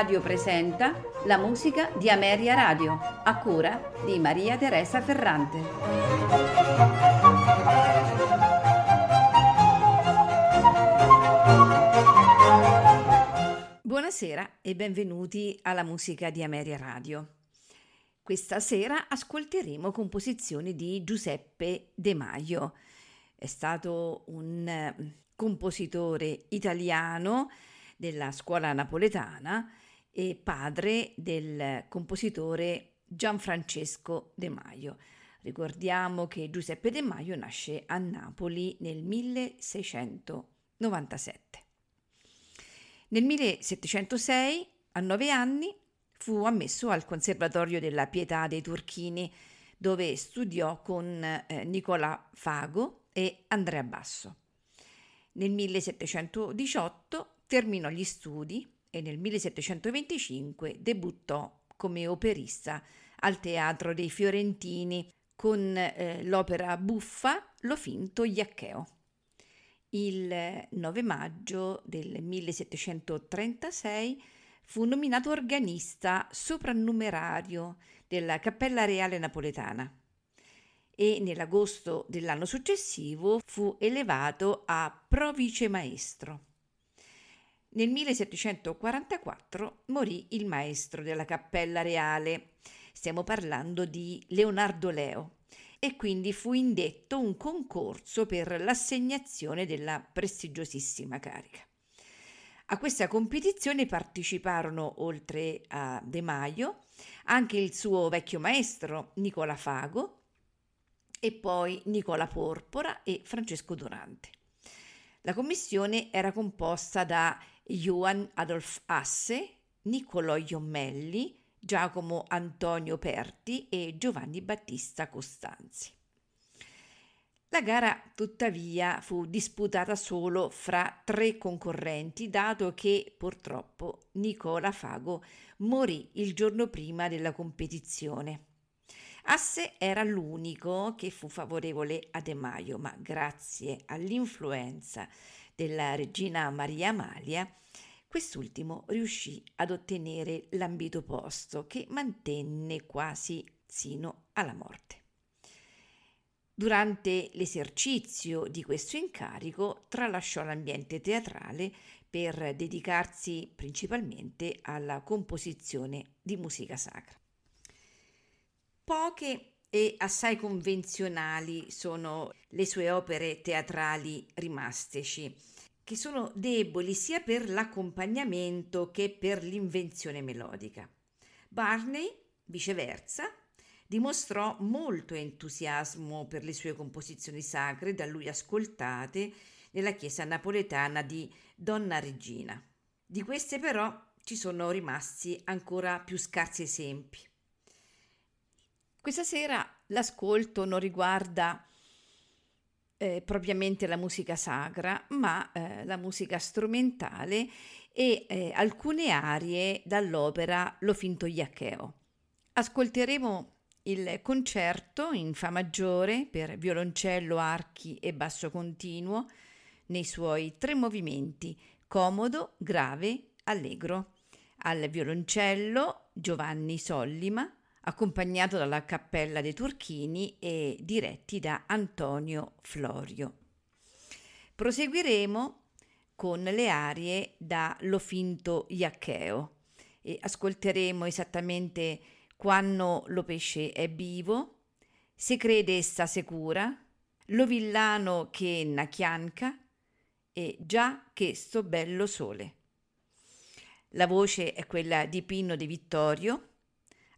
Radio presenta la musica di Ameria Radio, a cura di Maria Teresa Ferrante. Buonasera e benvenuti alla musica di Ameria Radio. Questa sera ascolteremo composizioni di Giuseppe De Maio. È stato un eh, compositore italiano della scuola napoletana e padre del compositore Gianfrancesco De Maio. Ricordiamo che Giuseppe De Maio nasce a Napoli nel 1697. Nel 1706, a nove anni, fu ammesso al Conservatorio della Pietà dei Turchini, dove studiò con eh, Nicola Fago e Andrea Basso. Nel 1718 terminò gli studi e nel 1725 debuttò come operista al Teatro dei Fiorentini con eh, l'opera buffa Lo finto Iaccheo. Il 9 maggio del 1736 fu nominato organista soprannumerario della Cappella Reale Napoletana e nell'agosto dell'anno successivo fu elevato a provice maestro. Nel 1744 morì il maestro della Cappella Reale, stiamo parlando di Leonardo Leo, e quindi fu indetto un concorso per l'assegnazione della prestigiosissima carica. A questa competizione parteciparono, oltre a De Maio, anche il suo vecchio maestro Nicola Fago e poi Nicola Porpora e Francesco Durante. La commissione era composta da Johann Adolf Asse, Niccolò Iommelli, Giacomo Antonio Perti e Giovanni Battista Costanzi. La gara tuttavia fu disputata solo fra tre concorrenti, dato che purtroppo Nicola Fago morì il giorno prima della competizione. Asse era l'unico che fu favorevole a De Maio, ma grazie all'influenza della regina Maria Amalia, quest'ultimo riuscì ad ottenere l'ambito posto che mantenne quasi sino alla morte. Durante l'esercizio di questo incarico tralasciò l'ambiente teatrale per dedicarsi principalmente alla composizione di musica sacra. Poche e assai convenzionali sono le sue opere teatrali rimasteci, che sono deboli sia per l'accompagnamento che per l'invenzione melodica. Barney, viceversa, dimostrò molto entusiasmo per le sue composizioni sacre da lui ascoltate nella chiesa napoletana di Donna Regina. Di queste però ci sono rimasti ancora più scarsi esempi. Questa sera l'ascolto non riguarda eh, propriamente la musica sacra, ma eh, la musica strumentale e eh, alcune arie dall'opera Lo finto Iaccheo. Ascolteremo il concerto in Fa maggiore per violoncello, archi e basso continuo nei suoi tre movimenti comodo, grave, allegro. Al violoncello Giovanni Sollima, accompagnato dalla Cappella dei Turchini e diretti da Antonio Florio. Proseguiremo con le arie da Lo finto Iaccheo e ascolteremo esattamente quando lo pesce è vivo, se crede sta sicura, lo villano che n'acchianca e già che sto bello sole. La voce è quella di Pino di Vittorio,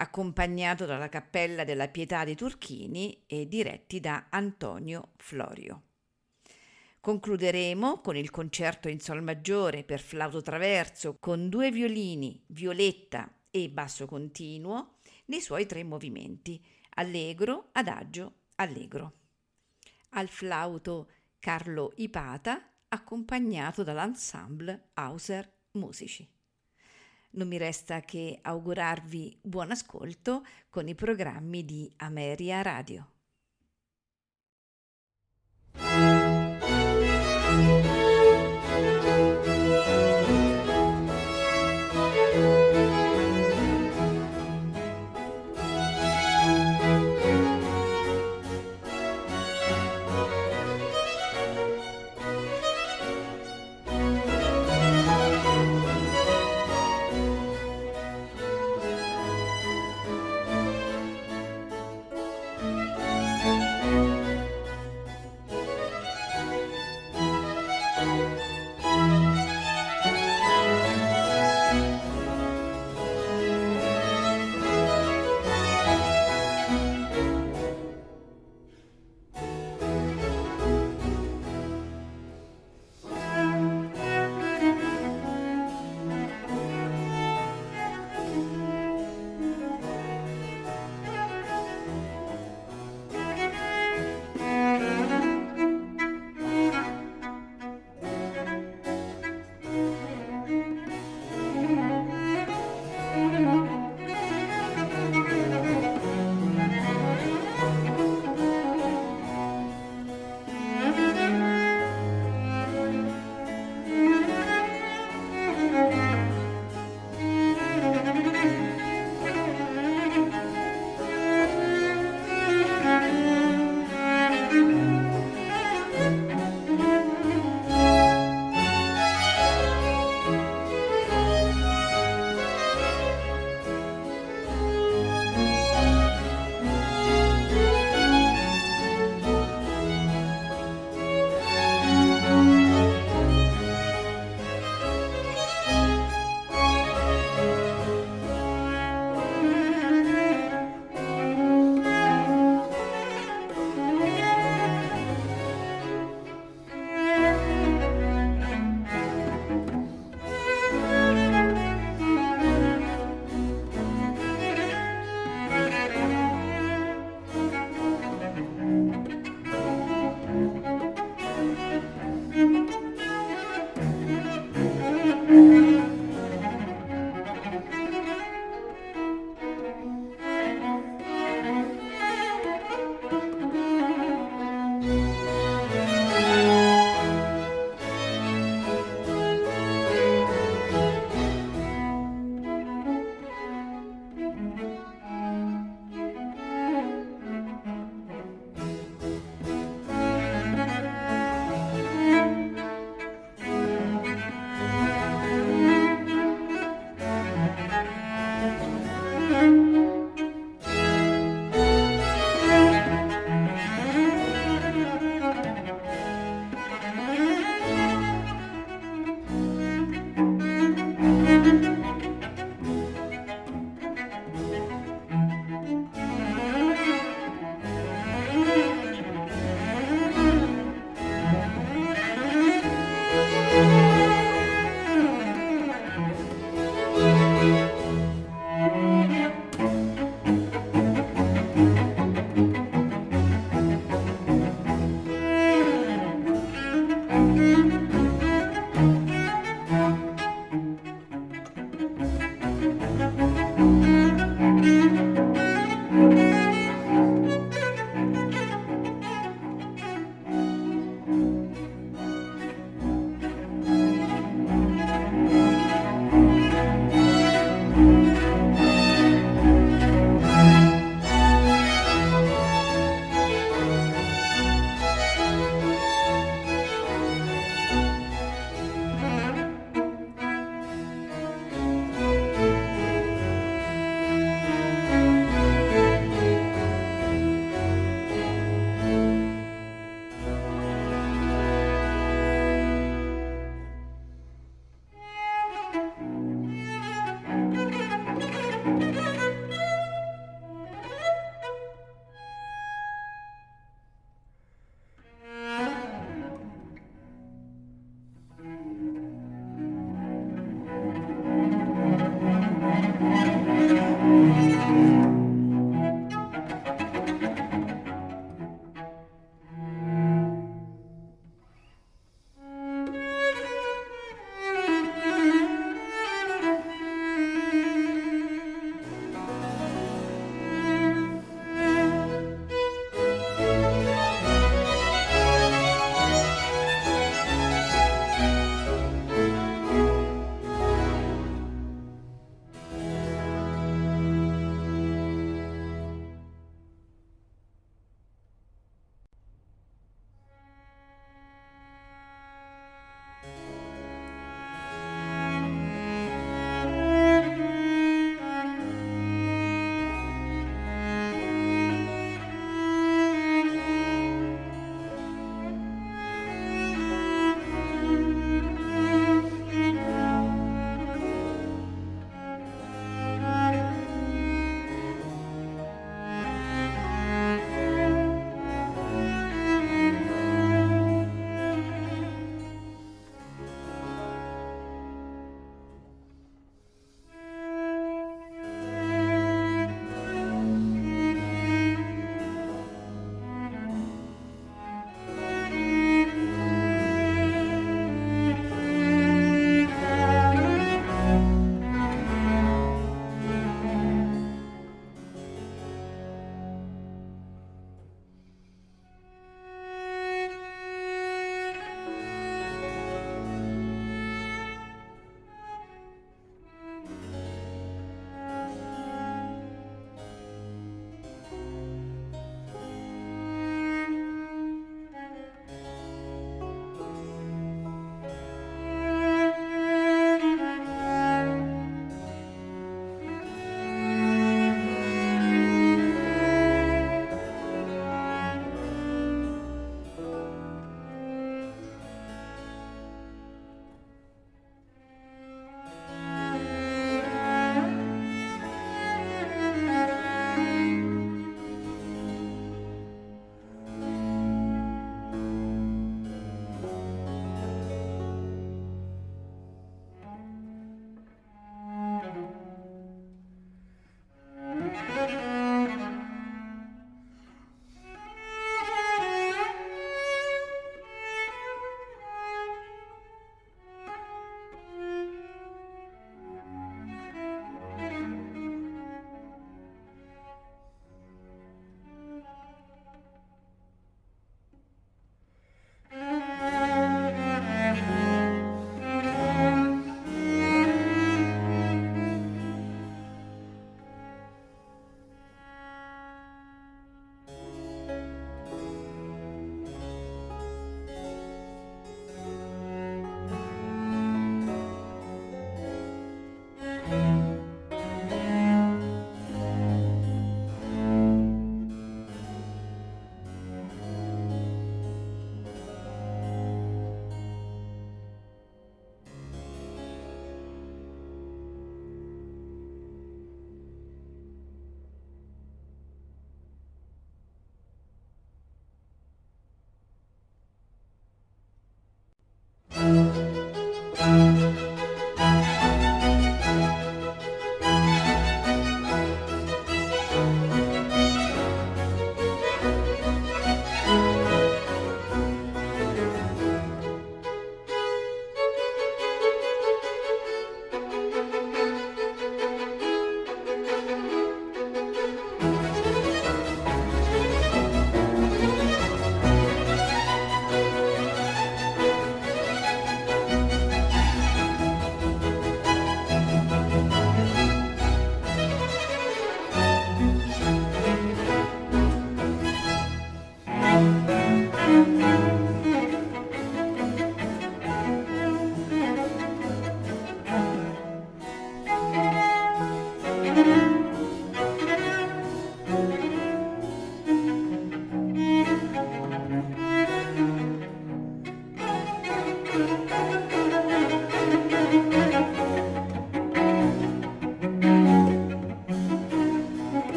accompagnato dalla Cappella della Pietà dei Turchini e diretti da Antonio Florio. Concluderemo con il concerto in Sol maggiore per flauto traverso con due violini, violetta e basso continuo nei suoi tre movimenti, allegro, adagio, allegro. Al flauto Carlo Ipata accompagnato dall'ensemble Hauser Musici. Non mi resta che augurarvi buon ascolto con i programmi di Ameria Radio.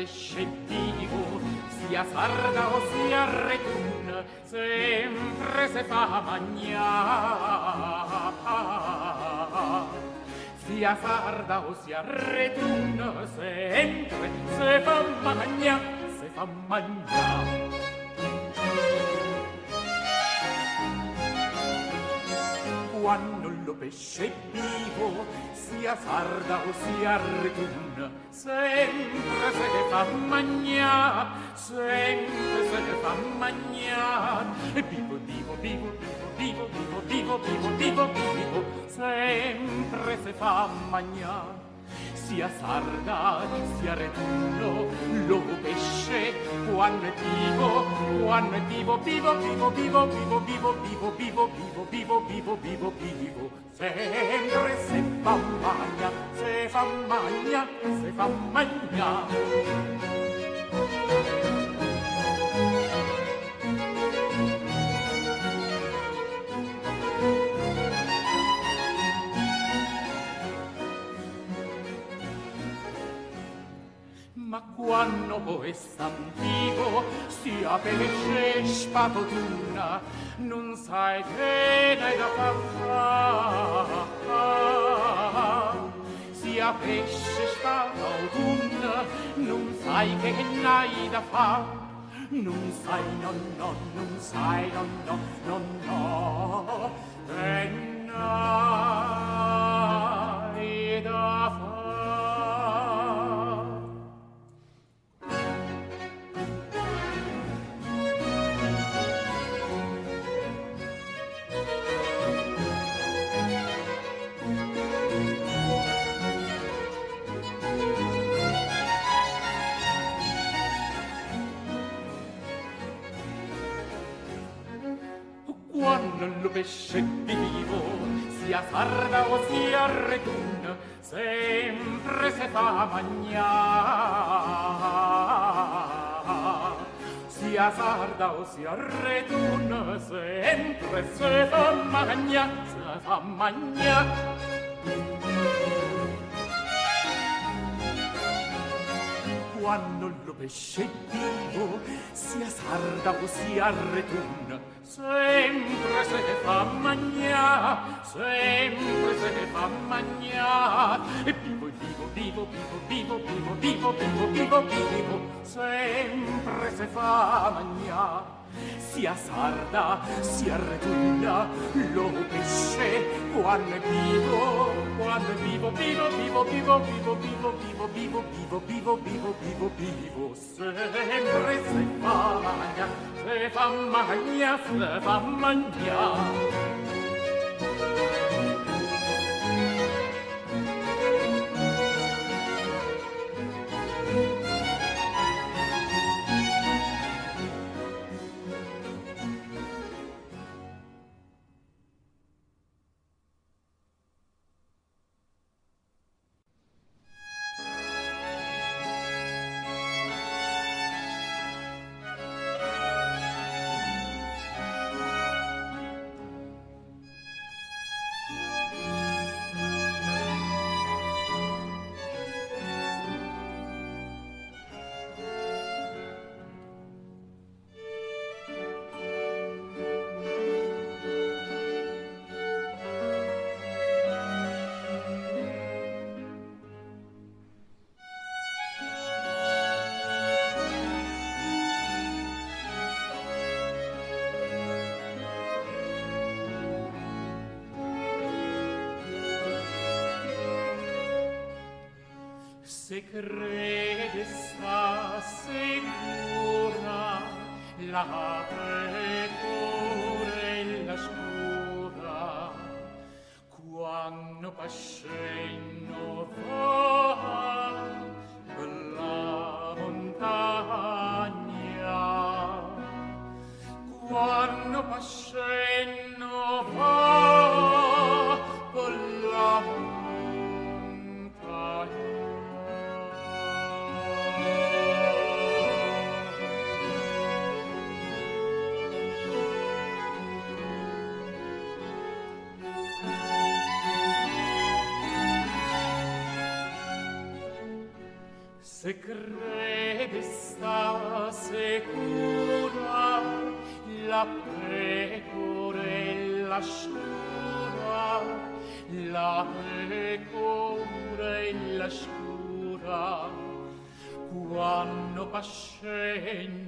pesce vivo, sia sarda o sia retun sempre se fa magna. Sia sarda o sia retun sempre se fa magna, se fa magna. pesce vivo sia sarda o sia artuna sempre se ne fa magna, sempre se ne fa magna. e vivo vivo vivo vivo vivo vivo vivo vivo vivo sempre se fa magna sia sarda sia retullo lobo pesce quando è vivo quando è vivo vivo vivo vivo vivo vivo vivo vivo vivo vivo vivo vivo vivo sempre se fa magna se fa magna se fa magna ma quannopo est antico sia pesce spatotuna non sai che n'hai da parlare sia pesce spatotuna non sai che n'hai da far. Non sai no no non sai no no no no e n'hai da far. pesce vivo, sia sarda o sia retun, sempre se fa magna. Sia sarda o sia retun, sempre se fa magna se fa magna. quando lo pesce vivo sia sarda o sia retun sempre se ne fa magna sempre se ne fa magna e vivo vivo vivo vivo vivo vivo vivo vivo vivo sempre se fa magna sia sarda sia retunda lo pesce quando è vivo quando vivo, vivo, vivo, vivo, vivo, vivo, vivo, vivo, vivo, vivo, vivo, vivo, vivo, sempre se fa magna, se fa magna, se fa magna. Se crede crede sta sicura la pecore la scura la pecore la scura. Quando pascegna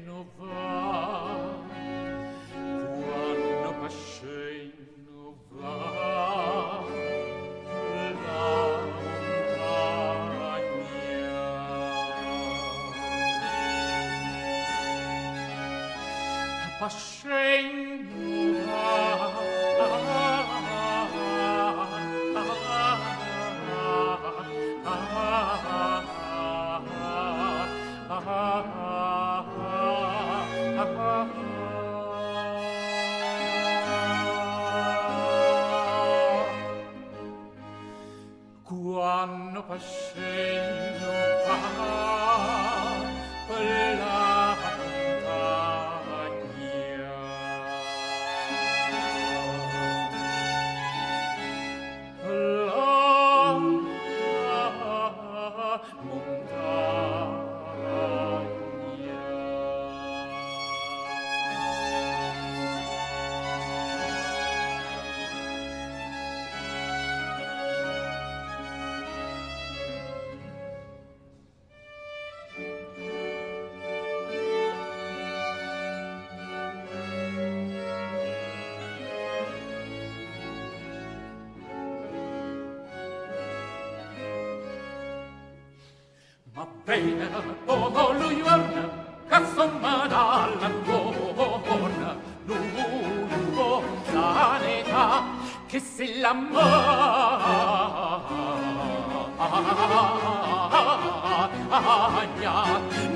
Veiner, o luiorna, katsomma dallan vuorna, che saneta, kissillä maania,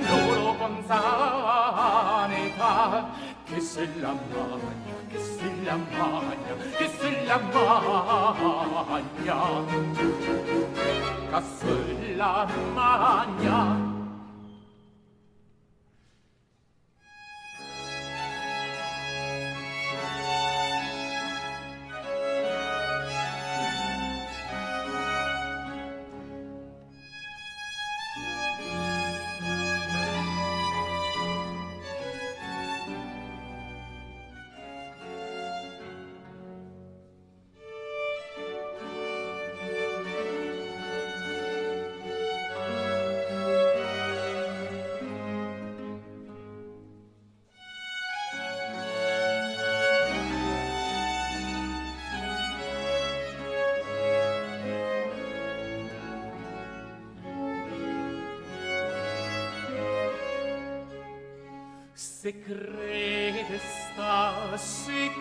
nurukon saneta, kissillä maania, kissillä che kissillä maania. La magna, che se la magna, se crede sta sicura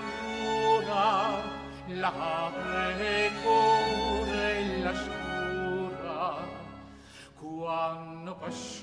la pecore e la scura quando pascenno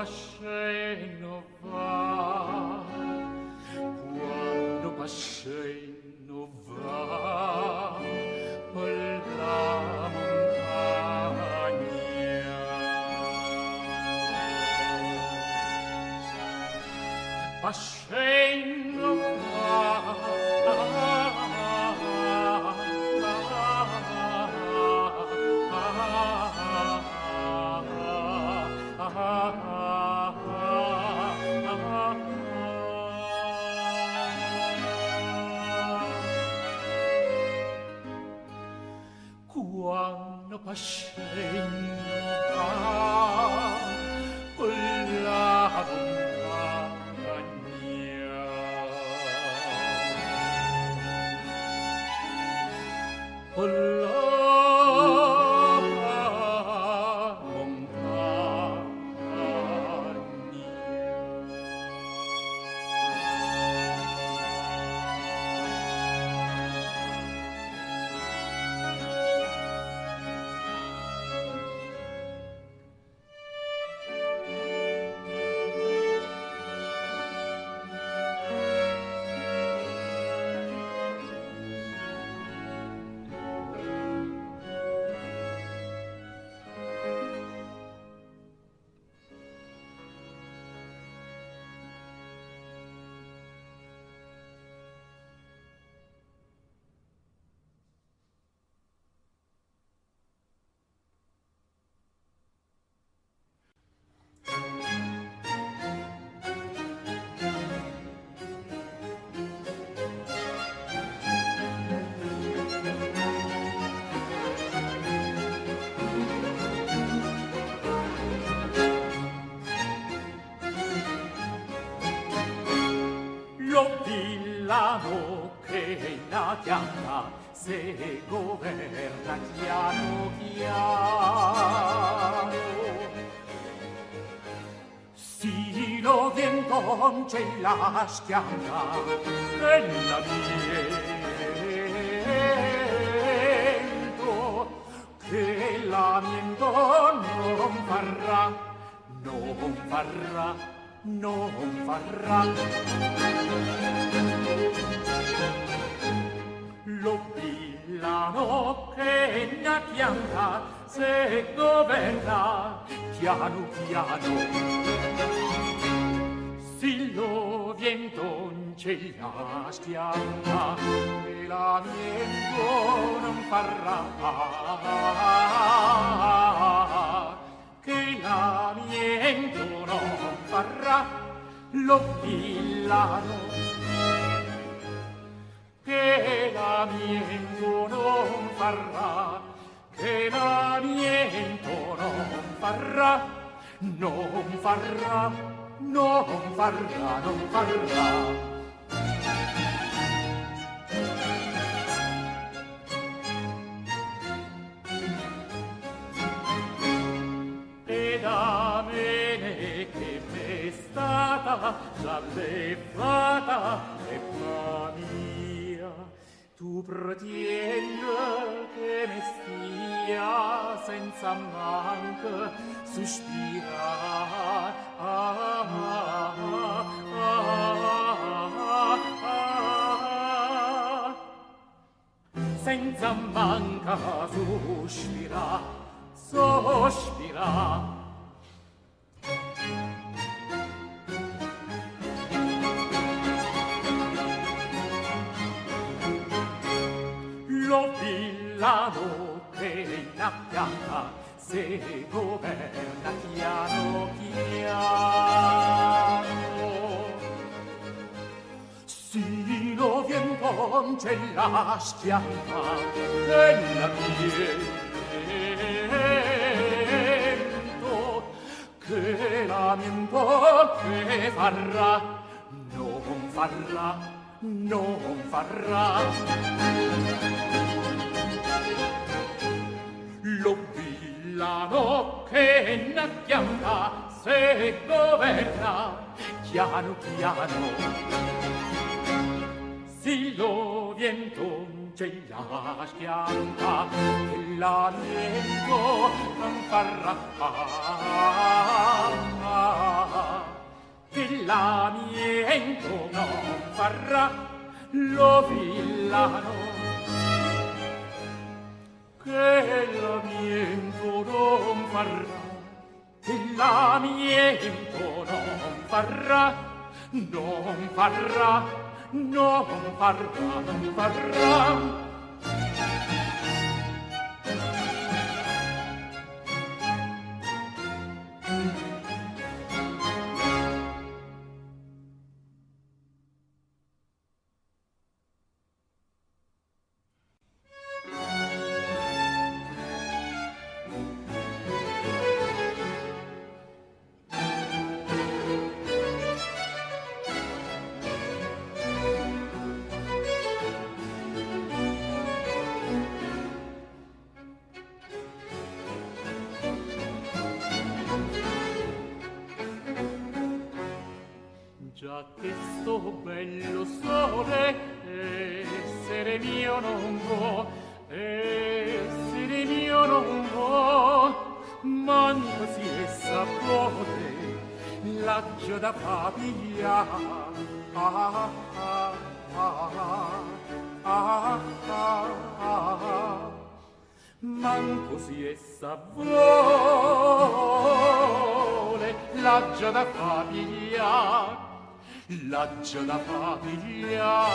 pascei no va. Quando pascei chiama se governa piano piano si lo venton c'è la schianta la miento che la miento non farà non farà non farà lo villano che na chianta se governa piano piano. Si lo viento c'è la schianta e la viento non farà che la viento non farà lo villano che la miento non farà, che la miento non farà, non farà, non farà, non farà. Che festata, l'allevata e mani tu pretende che mi stia senza manca sospira ah, ah, ah, senza manca sospirare sospira la che in la pianta se governa chiaro chiaro si lo vien ponce la schianta della piento che lamento che farà non farà non farà lo villano che na pianta se governa piano piano. Si lo viento ce la schianta e la nevo non farà Che la miento non farà lo villano che il non farà il lamento non farà non farà non farà non farà. essere mio non può essere mio non può manco si essa pode l'aggio da famiglia. Ah ah ah ah ah ah manco si essa vuole l'aggio da famiglia l'aggio da famiglia.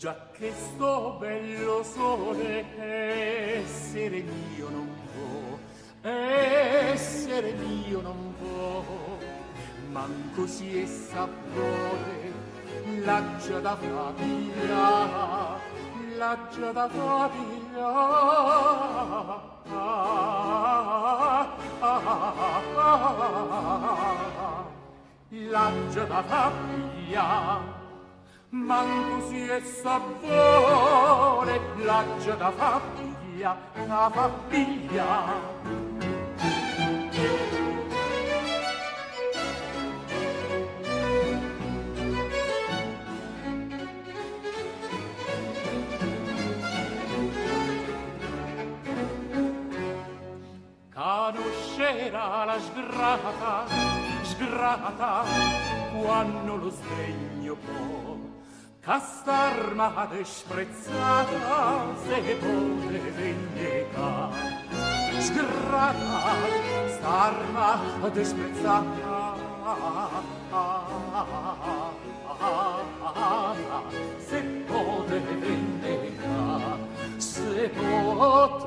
Già che sto bello sole essere mio non può essere mio non può. Manco si è sapore laggia da famiglia laggia da Fabia laggia da Fabia manco si è sapore laggia da Fabia da Fabia conoscerà la sgrata, disgrata quando lo sdegno può castarma desprezzata se potete vendetta. Sgrata starma desprezzata se potete vendetta se potete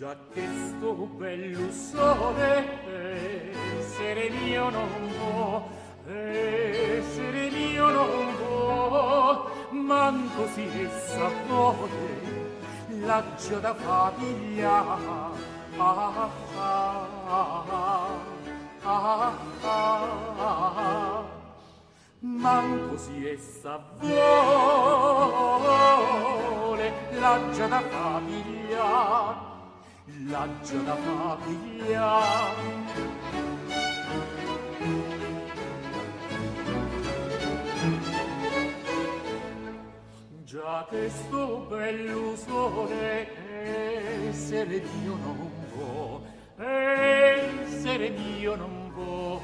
Già che sto bello sole eh, essere mio non può eh, essere mio non può manco si essa vuole laggio da famiglia. Ah ah ah ah manco si essa vuole laggio da famiglia. Laggio da famiglia. Già che sto bello sole essere mio non può essere mio non può.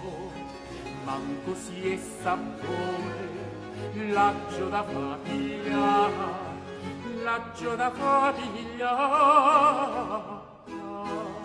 Manco si è sapore laggio da famiglia laggio da famiglia